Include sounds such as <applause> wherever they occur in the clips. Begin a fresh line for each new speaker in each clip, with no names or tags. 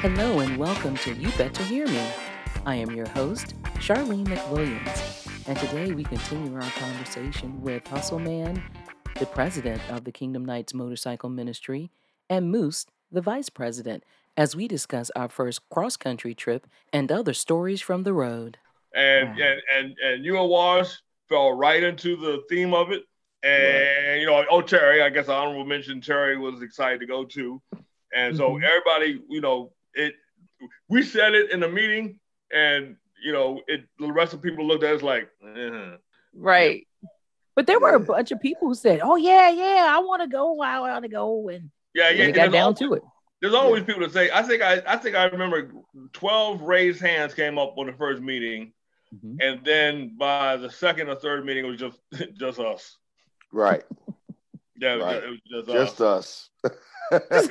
Hello and welcome to You Better Hear Me. I am your host, Charlene McWilliams, and today we continue our conversation with Hustle Man, the president of the Kingdom Knights Motorcycle Ministry, and Moose, the vice president, as we discuss our first cross country trip and other stories from the road.
And and and and you and Wash fell right into the theme of it. And right. you know, oh Terry, I guess honorable mention Terry was excited to go too. And so mm-hmm. everybody, you know, it we said it in the meeting, and you know, it the rest of people looked at us like, uh-huh.
right. But there were a bunch of people who said, "Oh yeah, yeah, I want to go. I want to go," and
yeah, yeah,
they got down always, to it.
There's always yeah. people that say, "I think I, I think I remember 12 raised hands came up on the first meeting, mm-hmm. and then by the second or third meeting, it was just <laughs> just us."
Right.
Yeah,
right.
it was just,
just us.
us.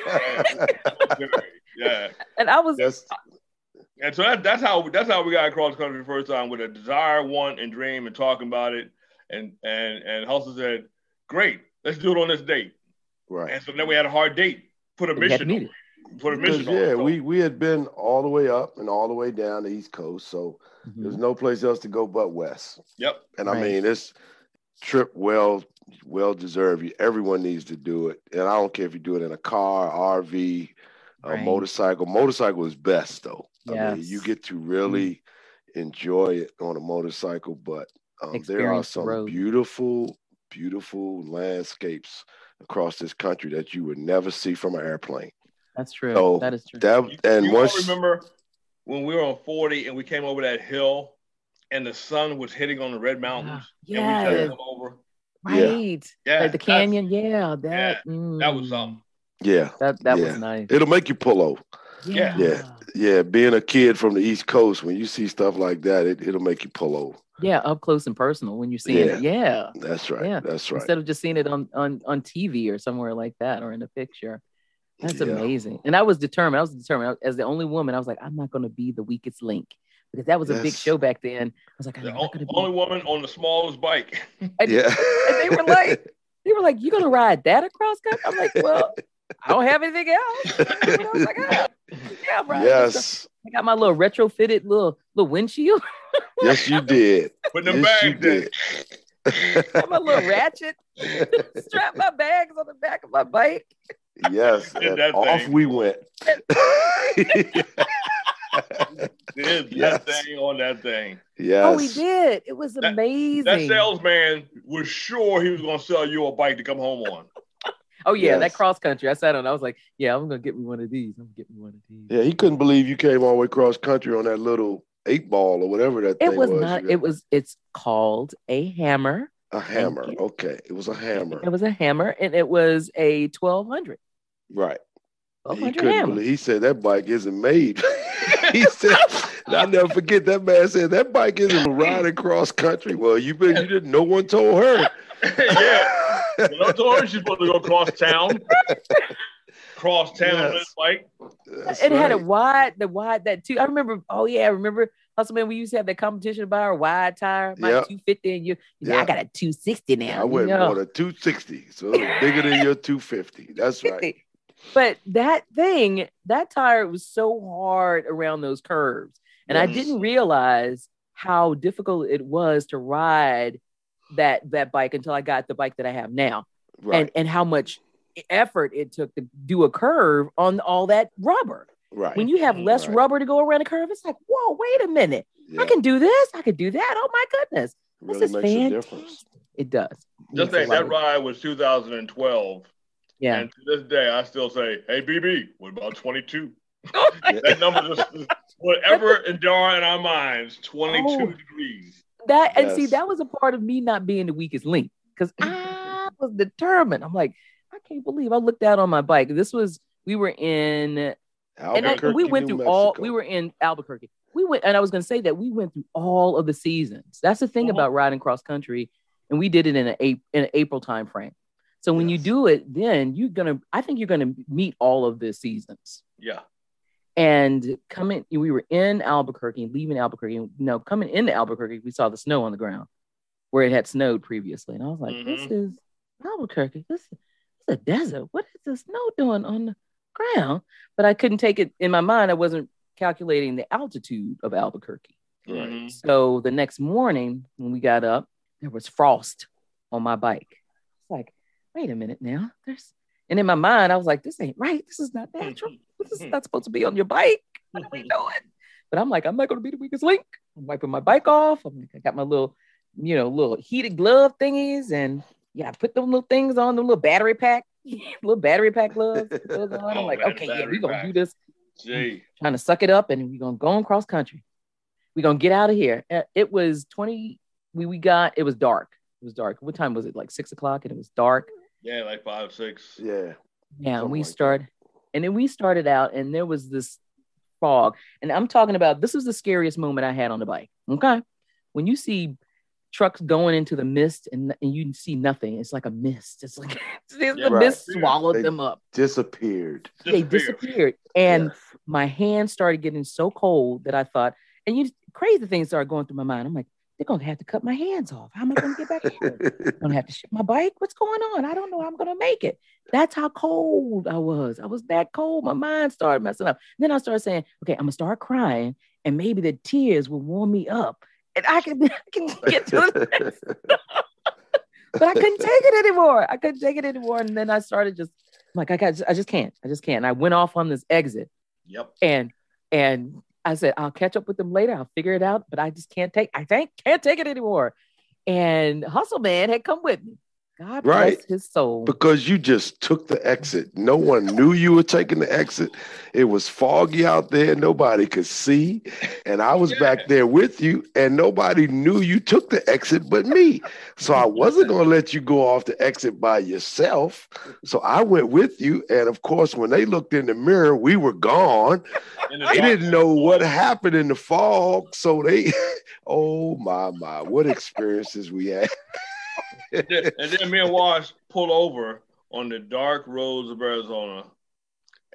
<laughs> <laughs> yeah.
And I was
just,
and so that, that's how that's how we got across country the first time with a desire, want, and dream, and talking about it. And and and Hustle said, "Great, let's do it on this date."
Right.
And so then we had a hard date. Put a mission. Put a mission.
Yeah, on. we we had been all the way up and all the way down the East Coast, so mm-hmm. there's no place else to go but west.
Yep.
And right. I mean, this trip well well deserved. Everyone needs to do it, and I don't care if you do it in a car, RV, right. a motorcycle. Motorcycle is best though. Yes. I mean, you get to really mm-hmm. enjoy it on a motorcycle, but um, there are some road. beautiful, beautiful landscapes across this country that you would never see from an airplane.
That's true. So that is true.
That, and
you
once
remember when we were on 40 and we came over that hill and the sun was hitting on the red mountains
yeah.
and we just over.
Right. Yeah. Like the canyon. Yeah. That
yeah, mm. that was mm. something.
Yeah.
That that
yeah.
was nice.
It'll make you pull over.
Yeah.
Yeah. Yeah. Being a kid from the East Coast, when you see stuff like that, it, it'll make you pull over.
Yeah, up close and personal when you're seeing
yeah.
it. Yeah.
That's right. Yeah. That's right.
Instead of just seeing it on, on, on TV or somewhere like that or in a picture. That's yeah. amazing. And I was determined. I was determined as the only woman. I was like, I'm not going to be the weakest link because that was a yes. big show back then. I was like, I'm
the
not going to be
only woman on the smallest bike.
And,
yeah.
and they were like, <laughs> they were like, you going to ride that across country? I'm like, well, I don't have anything else. <laughs> I was like, oh, yeah, bro.
Yes.
I got my little retrofitted little little windshield. <laughs>
yes, you did.
Put the yes, bag did. <laughs>
got my little ratchet. Strap my bags on the back of my bike.
Yes, and off thing. we went.
did yes. that thing on that thing.
Yes.
Oh, we did. It was amazing.
That, that salesman was sure he was going to sell you a bike to come home on.
Oh yeah, yes. that cross country. I sat on. I was like, yeah, I'm gonna get me one of these. I'm gonna get me one of these.
Yeah, he couldn't believe you came all the way cross country on that little eight ball or whatever that.
It was, was not. It was. It's called a hammer.
A hammer. Okay, it was a hammer.
It was a hammer, and it was a twelve hundred.
Right.
He couldn't
believe. He said that bike isn't made. <laughs> he said, "I'll never forget that man said that bike isn't riding cross country." Well, you been you didn't. No one told her. <laughs>
yeah. You know, told her she's supposed to go cross town. cross town yes. this bike.
That's it right. had a wide, the wide that too. I remember. Oh yeah, I remember. Hustle man, we used to have that competition about our wide tire, my yep. 250, and you, you yep. I got a 260 now.
Yeah, I went
you know?
a 260, so bigger than your 250. That's right. <laughs>
But that thing, that tire was so hard around those curves. And yes. I didn't realize how difficult it was to ride that that bike until I got the bike that I have now. Right. And and how much effort it took to do a curve on all that rubber.
Right.
When you have mm, less right. rubber to go around a curve, it's like, whoa, wait a minute. Yeah. I can do this. I can do that. Oh my goodness. This
really
is fantastic. It does.
Just think that ride was 2012.
Yeah.
And to this day, I still say, hey, BB, what about 22? <laughs> Oh that number just whatever in Dara in our minds, 22 oh, degrees.
That yes. and see, that was a part of me not being the weakest link because I was determined. I'm like, I can't believe I looked out on my bike. This was we were in and I, we went
New
through
Mexico.
all we were in Albuquerque. We went and I was gonna say that we went through all of the seasons. That's the thing uh-huh. about riding cross country, and we did it in an in an April time frame. So when yes. you do it, then you're gonna I think you're gonna meet all of the seasons.
Yeah.
And coming, we were in Albuquerque, leaving Albuquerque. You know, coming into Albuquerque, we saw the snow on the ground where it had snowed previously, and I was like, mm-hmm. "This is Albuquerque. This, this is a desert. What is the snow doing on the ground, but I couldn't take it in my mind. I wasn't calculating the altitude of Albuquerque. Mm-hmm. So the next morning when we got up, there was frost on my bike. It's like, wait a minute now. There's and in my mind, I was like, this ain't right. This is not natural. This is not supposed to be on your bike. What are we doing? But I'm like, I'm not gonna be the weakest link. I'm wiping my bike off. I'm like, I got my little, you know, little heated glove thingies, and yeah, I put those little things on, the little battery pack, <laughs> little battery pack gloves. <laughs> Those on. I'm oh, like, okay, yeah, we're gonna do this. Gee. Trying to suck it up, and we're gonna go across country. We're gonna get out of here. Uh, it was 20. We we got. It was dark. It was dark. What time was it? Like six o'clock, and it was dark.
Yeah, like five, six.
Yeah.
Yeah, and we like started, that. And then we started out, and there was this fog, and I'm talking about this was the scariest moment I had on the bike. Okay, when you see trucks going into the mist and, and you see nothing. It's like a mist. It's like <laughs> yeah, the right. mist swallowed
they
them up.
Disappeared.
They disappeared. And yes. my hands started getting so cold that I thought, and you crazy things started going through my mind. I'm like, they're gonna have to cut my hands off. How am I gonna get back here? <laughs> I'm gonna have to ship my bike. What's going on? I don't know. I'm gonna make it. That's how cold I was. I was that cold. My mind started messing up. then I started saying, okay, I'm gonna start crying, and maybe the tears will warm me up and I can, <laughs> I can get to it. <laughs> but I couldn't take it anymore. I couldn't take it anymore. And then I started just I'm like, I got, I just can't. I just can't. And I went off on this exit.
Yep.
And and I said, I'll catch up with them later. I'll figure it out. But I just can't take. I think can't take it anymore. And Hustle Man had come with me. God right. bless his soul.
Because you just took the exit. No one knew you were taking the exit. It was foggy out there. Nobody could see. And I was yeah. back there with you, and nobody knew you took the exit but me. So I wasn't going to let you go off the exit by yourself. So I went with you. And of course, when they looked in the mirror, we were gone. They didn't know what happened in the fog. So they, <laughs> oh my, my, what experiences we had <laughs>
and then me and Wash pull over on the dark roads of Arizona,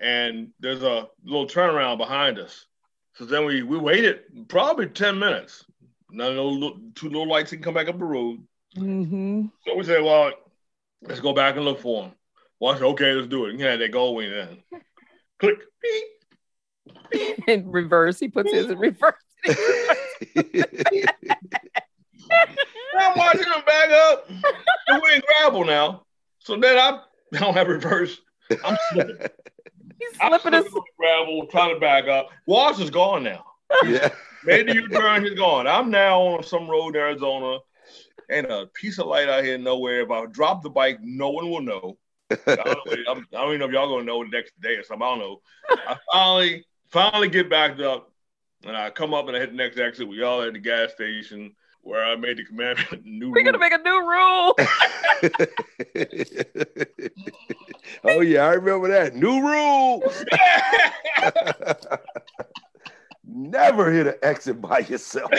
and there's a little turnaround behind us. So then we we waited probably ten minutes. None of those little, two little lights can come back up the road.
Mm-hmm.
So we said, well, let's go back and look for them. Wash, okay, let's do it. Yeah, they go away then. Click. Beep.
Beep. <laughs> In reverse, he puts his in reverse. <laughs> <laughs>
I'm watching him back up. And we're in gravel now. So then I, I don't have reverse. I'm slipping. <laughs>
He's slipping, I'm slipping
on gravel, trying to back up. Wash is gone now.
Yeah.
Made the U-turn, he's gone. I'm now on some road in Arizona. Ain't a piece of light out here nowhere. If I drop the bike, no one will know. I don't, know, I don't even know if y'all gonna know the next day or something. I don't know. I finally, finally get backed up, and I come up and I hit the next exit. We all at the gas station where I made the commandment <laughs> new. Rule.
We're gonna make a new rule. <laughs> <laughs>
oh yeah, I remember that new rule. Never hit an exit by yourself.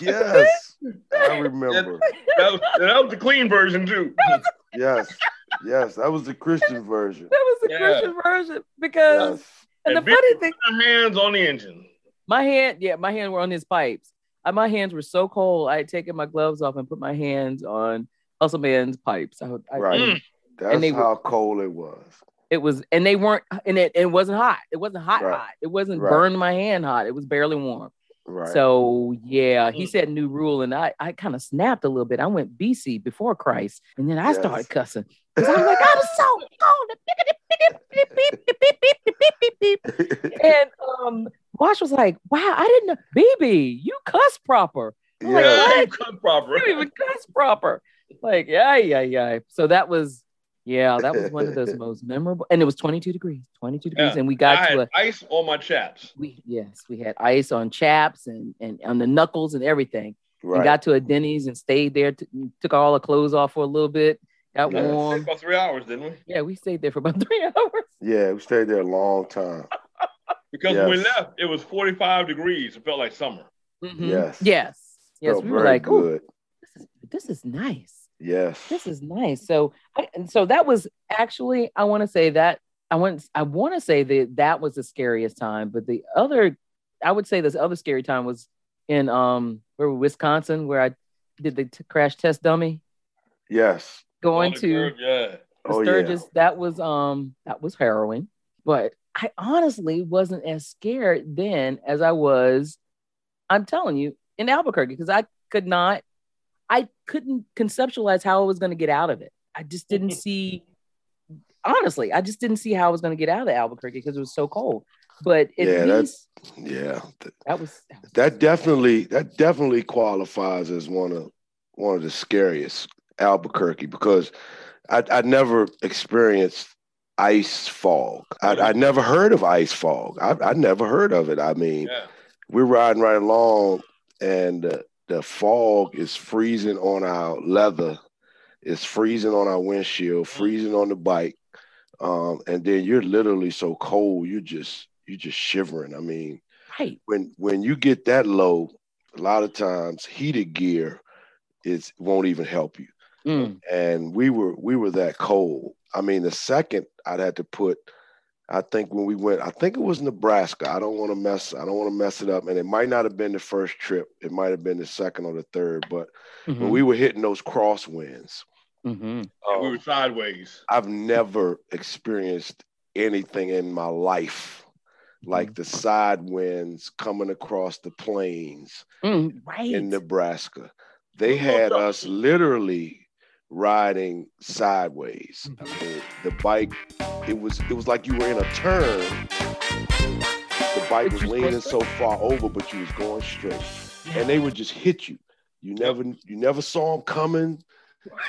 yes, I remember.
That was, that was the clean version too.
yes, yes, that was the Christian version.
That was the yeah. Christian version because. Yes. And, and the funny thing,
hands on the engine.
My hand, yeah, my hands were on his pipes. I, my hands were so cold. I had taken my gloves off and put my hands on Hustle Man's pipes. I, I,
right. Mm. That's and they how were, cold it was.
It was, and they weren't, and it, it wasn't hot. It wasn't hot, right. hot. It wasn't right. burned my hand hot. It was barely warm. Right. So yeah, he mm. said new rule, and I, I kind of snapped a little bit. I went BC before Christ, and then I yes. started cussing because I was like, I'm so cold. and um, Wash was like, "Wow, I didn't know, BB, you cuss proper."
I'm yeah, like, you cuss proper.
You even cuss proper. Like, yeah, yeah, yeah. So that was, yeah, that was one of those <laughs> most memorable. And it was 22 degrees, 22 degrees, yeah. and we got
I
to a,
ice on my chaps.
We yes, we had ice on chaps and and on the knuckles and everything. Right. And got to a Denny's and stayed there. T- took all the clothes off for a little bit. Got yes. warm.
About three hours, didn't we?
Yeah, we stayed there for about <laughs> three hours.
Yeah, we stayed there a long time.
Because yes. when we left, it was 45 degrees. It felt like summer.
Mm-hmm. Yes. Yes. Yes. Felt we were like, good. this is this is nice.
Yes.
This is nice. So I, so that was actually I want to say that I want I want to say that that was the scariest time, but the other I would say this other scary time was in um where Wisconsin where I did the t- crash test dummy.
Yes.
Going to
curve, yeah.
oh, Sturgis, yeah. that was um that was harrowing. But I honestly wasn't as scared then as I was, I'm telling you, in Albuquerque, because I could not, I couldn't conceptualize how I was going to get out of it. I just didn't <laughs> see, honestly, I just didn't see how I was going to get out of Albuquerque because it was so cold. But yeah, least,
yeah,
that was,
that was that definitely that definitely qualifies as one of one of the scariest Albuquerque because I I never experienced ice fog. I, I never heard of ice fog. I I never heard of it. I mean, yeah. we're riding right along and uh, the fog is freezing on our leather. It's freezing on our windshield, mm. freezing on the bike. Um, and then you're literally so cold, you're just you're just shivering. I mean,
right.
when when you get that low, a lot of times heated gear is won't even help you. Mm. And we were we were that cold. I mean, the second I'd had to put, I think when we went, I think it was Nebraska. I don't want to mess, I don't want to mess it up. And it might not have been the first trip. It might have been the second or the third. But mm-hmm. when we were hitting those crosswinds,
mm-hmm. um, we were sideways.
I've never experienced anything in my life like mm-hmm. the side winds coming across the plains
mm, right.
in Nebraska. They had us literally riding sideways. I mean, the bike, it was it was like you were in a turn. The bike was leaning so far over, but you was going straight, and they would just hit you. You never you never saw them coming.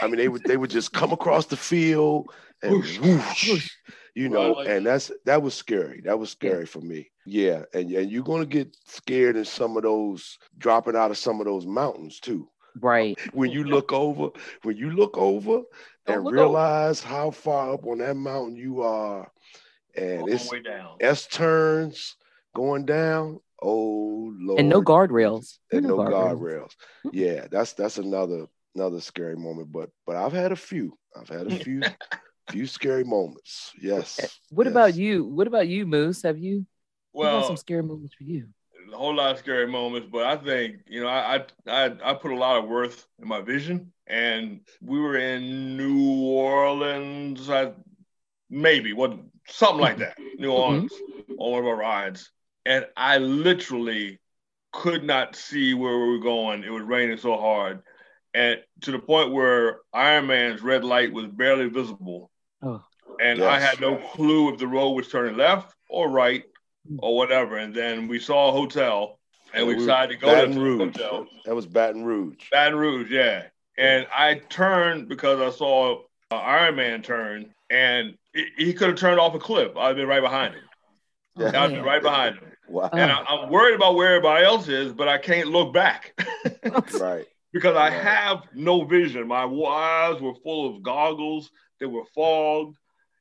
I mean, they would they would just come across the field and whoosh, you know, and that's that was scary. That was scary for me. Yeah, and and you're gonna get scared in some of those dropping out of some of those mountains too.
Right. <laughs>
when you look over, when you look over Don't and look realize over. how far up on that mountain you are, and All it's S turns going down. Oh Lord.
And no guardrails.
And no, no guardrails. guardrails. Yeah, that's that's another another scary moment. But but I've had a few. I've had a <laughs> few few scary moments. Yes. Eh,
what
yes.
about you? What about you, Moose? Have you well some scary moments for you?
A whole lot of scary moments, but I think you know I I I put a lot of worth in my vision, and we were in New Orleans, I maybe what something like that, New mm-hmm. Orleans mm-hmm. on one of our rides, and I literally could not see where we were going. It was raining so hard, and to the point where Iron Man's red light was barely visible. Oh. And yes. I had no clue if the road was turning left or right or whatever. And then we saw a hotel and we decided to go Baton to Rouge. hotel.
That was Baton Rouge.
Baton Rouge, yeah. And I turned because I saw uh, Iron Man turn, and he could have turned off a cliff. I'd been right behind him. Yeah. I'd been right behind him. <laughs> Wow. And I, am worried about where everybody else is, but I can't look back. <laughs>
right.
Because I right. have no vision. My eyes were full of goggles. They were fogged.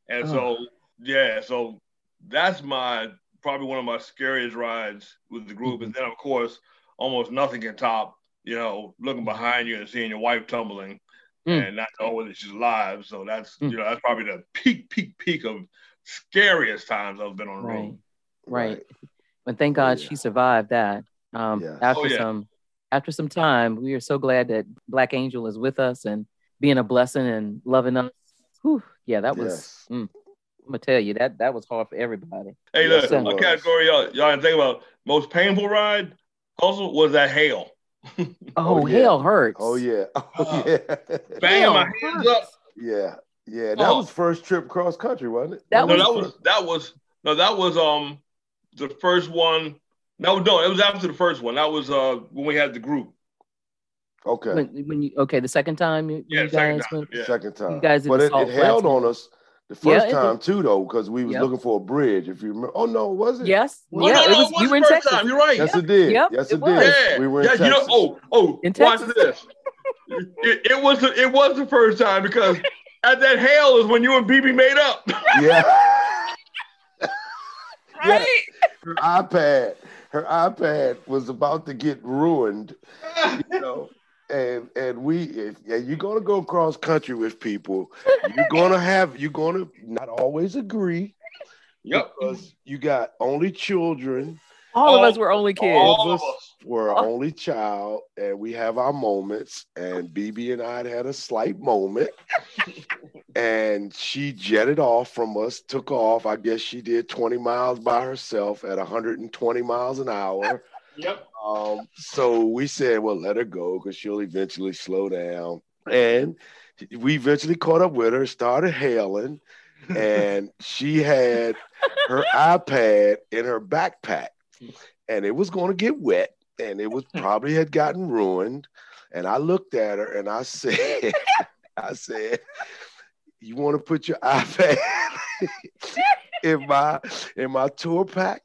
And so, yeah, so that's my probably one of my scariest rides with the group. And mm-hmm. then, of course, almost nothing can top, you know, looking behind you and seeing your wife tumbling mm. and not knowing whether she's alive. So that's, mm. you know, that's probably the peak, peak, peak of scariest times I've been on the
right.
road.
Right. But thank God oh, yeah. she survived that. Um, yes. After oh, yeah. some, after some time, we are so glad that Black Angel is with us and being a blessing and loving us. Whew, yeah, that was. Yes. Mm. I'm gonna tell you that that was hard for everybody.
Hey, look, my category y'all y'all think about most painful ride also was that hail. <laughs>
oh, oh yeah. hail hurts.
Oh yeah. <laughs> Oh yeah.
Banging my hands up.
Yeah. Yeah. That oh. was first trip cross country, wasn't it?
That no, was, that was that was no, that was um the first one. No, no, it was after the first one. That was uh when we had the group.
Okay.
When, when you okay, the second time you,
yeah,
you
second
guys
time, went,
yeah. second time. You guys but it, it held on us the first yeah, time too, though, because we was yep. looking for a bridge. If you remember, oh no, was it?
Yes.
Oh, yeah, no, no, it was. You were in Texas. Time. You're right.
Yes, yep. it did. Yep, yes, it, it did.
Yeah. We were in yeah, Texas. You know, oh, oh, in watch Texas. this. it, it, was the, it was the first time because <laughs> at that hail is when you and BB made up.
yeah. <laughs>
right. <laughs>
Yeah. Her iPad, her iPad was about to get ruined. You know and and we if and you're gonna go cross country with people, you're gonna have you're gonna not always agree.
Yep.
Because you got only children.
All, all of us were only kids.
All of us were oh. only child, and we have our moments. And BB and I had a slight moment. <laughs> and she jetted off from us, took off. I guess she did 20 miles by herself at 120 miles an hour.
Yep.
Um, so we said, well, let her go because she'll eventually slow down. And we eventually caught up with her, started hailing, and <laughs> she had her iPad in her backpack, and it was going to get wet, and it was <laughs> probably had gotten ruined. And I looked at her and I said, <laughs> I said, you want to put your iPad in my in my tour pack?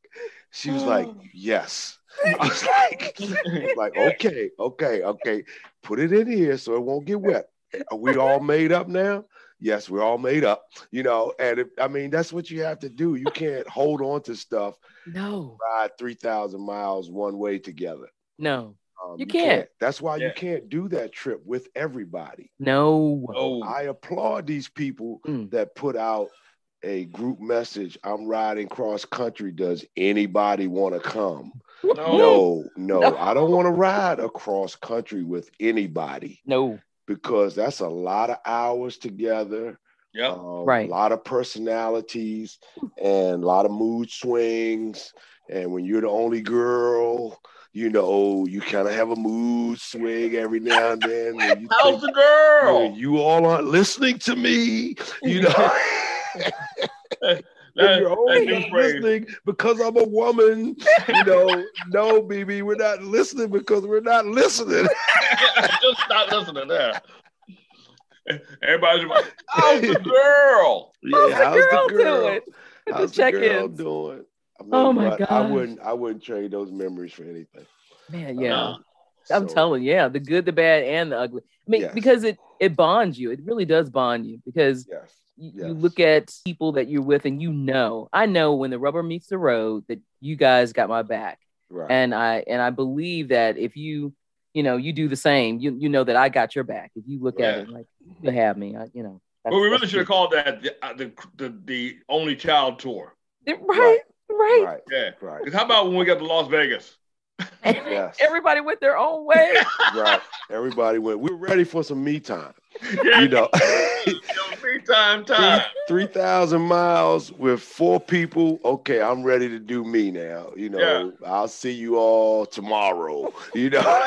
She was like, yes. I was like, <laughs> like, okay, okay, okay. Put it in here so it won't get wet. Are we all made up now? Yes, we're all made up, you know. And if, I mean, that's what you have to do. You can't hold on to stuff.
No.
Ride 3,000 miles one way together.
No. Um, you, you can't. can't.
That's why yeah. you can't do that trip with everybody.
No.
no. I applaud these people mm. that put out a group message. I'm riding cross country. Does anybody want to come? No. no, no, no. I don't want to ride across country with anybody.
No.
Because that's a lot of hours together.
Yeah.
Um, right.
A lot of personalities and a lot of mood swings. And when you're the only girl, you know, you kind of have a mood swing every now and then.
You How's think, the girl?
You all aren't listening to me, you know. <laughs> that, you're only listening because I'm a woman. You know, <laughs> no, BB, we're not listening because we're not listening. <laughs>
Just not listening there. <laughs> Everybody's like, how's the girl?
Yeah, how's the girl, the girl? doing? How's the girl doing?
I mean, oh my god!
I wouldn't. I wouldn't trade those memories for anything.
Man, yeah. Uh, I'm so, telling you, yeah, the good, the bad, and the ugly. I mean, yes. because it it bonds you. It really does bond you because
yes.
You, yes. you look at people that you're with, and you know, I know when the rubber meets the road that you guys got my back, right. and I and I believe that if you you know you do the same, you you know that I got your back. If you look yeah. at it like you have me, I, you know.
Well, we really should have called that the, uh, the, the the only child tour.
Right. right. Right.
right. Yeah. Right. How about when we got to Las Vegas? <laughs>
yes. Everybody went their own way. <laughs>
right. Everybody went. We were ready for some me time. Yeah. You know. <laughs>
me time time.
3,000 miles with four people. Okay, I'm ready to do me now. You know, yeah. I'll see you all tomorrow. You know.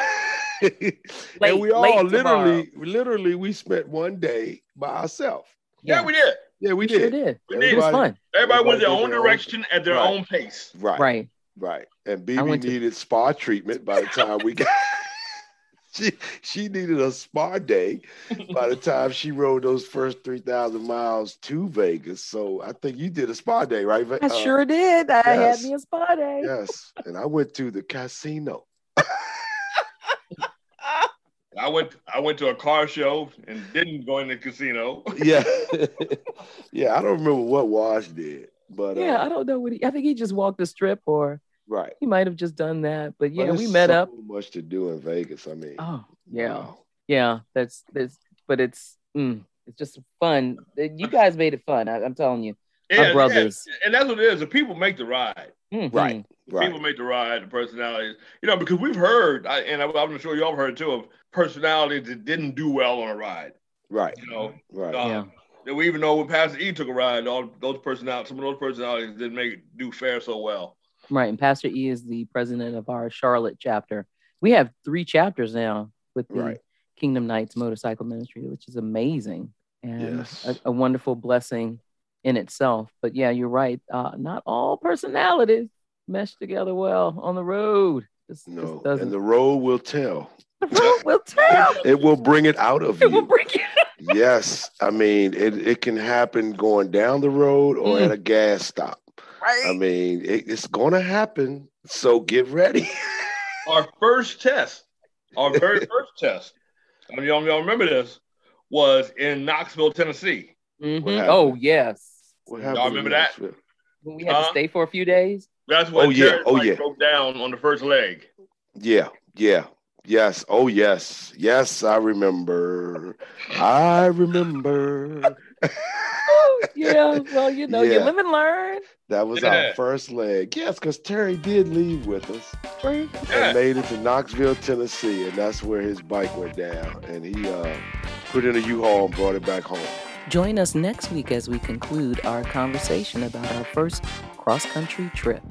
late, and we all literally, tomorrow. literally, we spent one day by ourselves.
Yeah. yeah, we did.
Yeah, we, we did. Sure
did. We did. It was fun.
Everybody, went their own direction own, at their right. own pace.
Right.
Right.
Right. And BB needed to... spa treatment by the time we got <laughs> she she needed a spa day by the time she rode those first 3,000 miles to Vegas. So I think you did a spa day, right?
I uh, sure did. I yes. had me a spa day.
Yes. And I went to the casino. <laughs>
I went I went to a car show and didn't go in the casino. <laughs>
yeah. yeah, I don't remember what Wash did. But
yeah, uh, I don't know what he I think he just walked the strip or
right.
He might have just done that. But yeah, but we met so up.
much to do in Vegas. I mean
Oh yeah. Wow. Yeah. That's that's but it's mm, it's just fun. You guys made it fun. I, am telling you. Yeah, brothers.
Yeah. And that's what it is. The people make the ride.
Mm-hmm. Right.
Right. People make the ride, the personalities, you know, because we've heard, I, and I'm sure y'all heard too, of personalities that didn't do well on a ride.
Right.
You know,
right.
Um, yeah. we even know when Pastor E took a ride, all those personalities, some of those personalities didn't make do fare so well.
Right. And Pastor E is the president of our Charlotte chapter. We have three chapters now with the right. Kingdom Knights Motorcycle Ministry, which is amazing and yes. a, a, wonderful blessing in itself. But yeah, you're right. Uh, not all personalities mesh together well on the road.
Just, no, just and the road will tell.
The road <laughs> will tell.
it will bring it out of
it
you.
Will bring it.
yes, I mean it. It can happen going down the road or mm. at a gas stop.
Right.
I mean, it, it's going to happen. So get ready. <laughs>
our first test, our very <laughs> first test. I mean, y'all, y'all remember this was in Knoxville, Tennessee.
Mm-hmm. Oh yes.
What happened y'all remember that?
When we had uh, to stay for a few days.
That's when oh, yeah. oh, yeah. broke down on the first leg.
Yeah, yeah. Yes. Oh, yes. Yes, I remember. I remember. <laughs>
yeah. Well, you know, yeah. you live and learn.
That was yeah. our first leg. Yes, because Terry did leave with us
right.
and made it to Knoxville, Tennessee, and that's where his bike went down. And he uh, put in a U-Haul and brought it back home.
Join us next week as we conclude our conversation about our first cross country trip.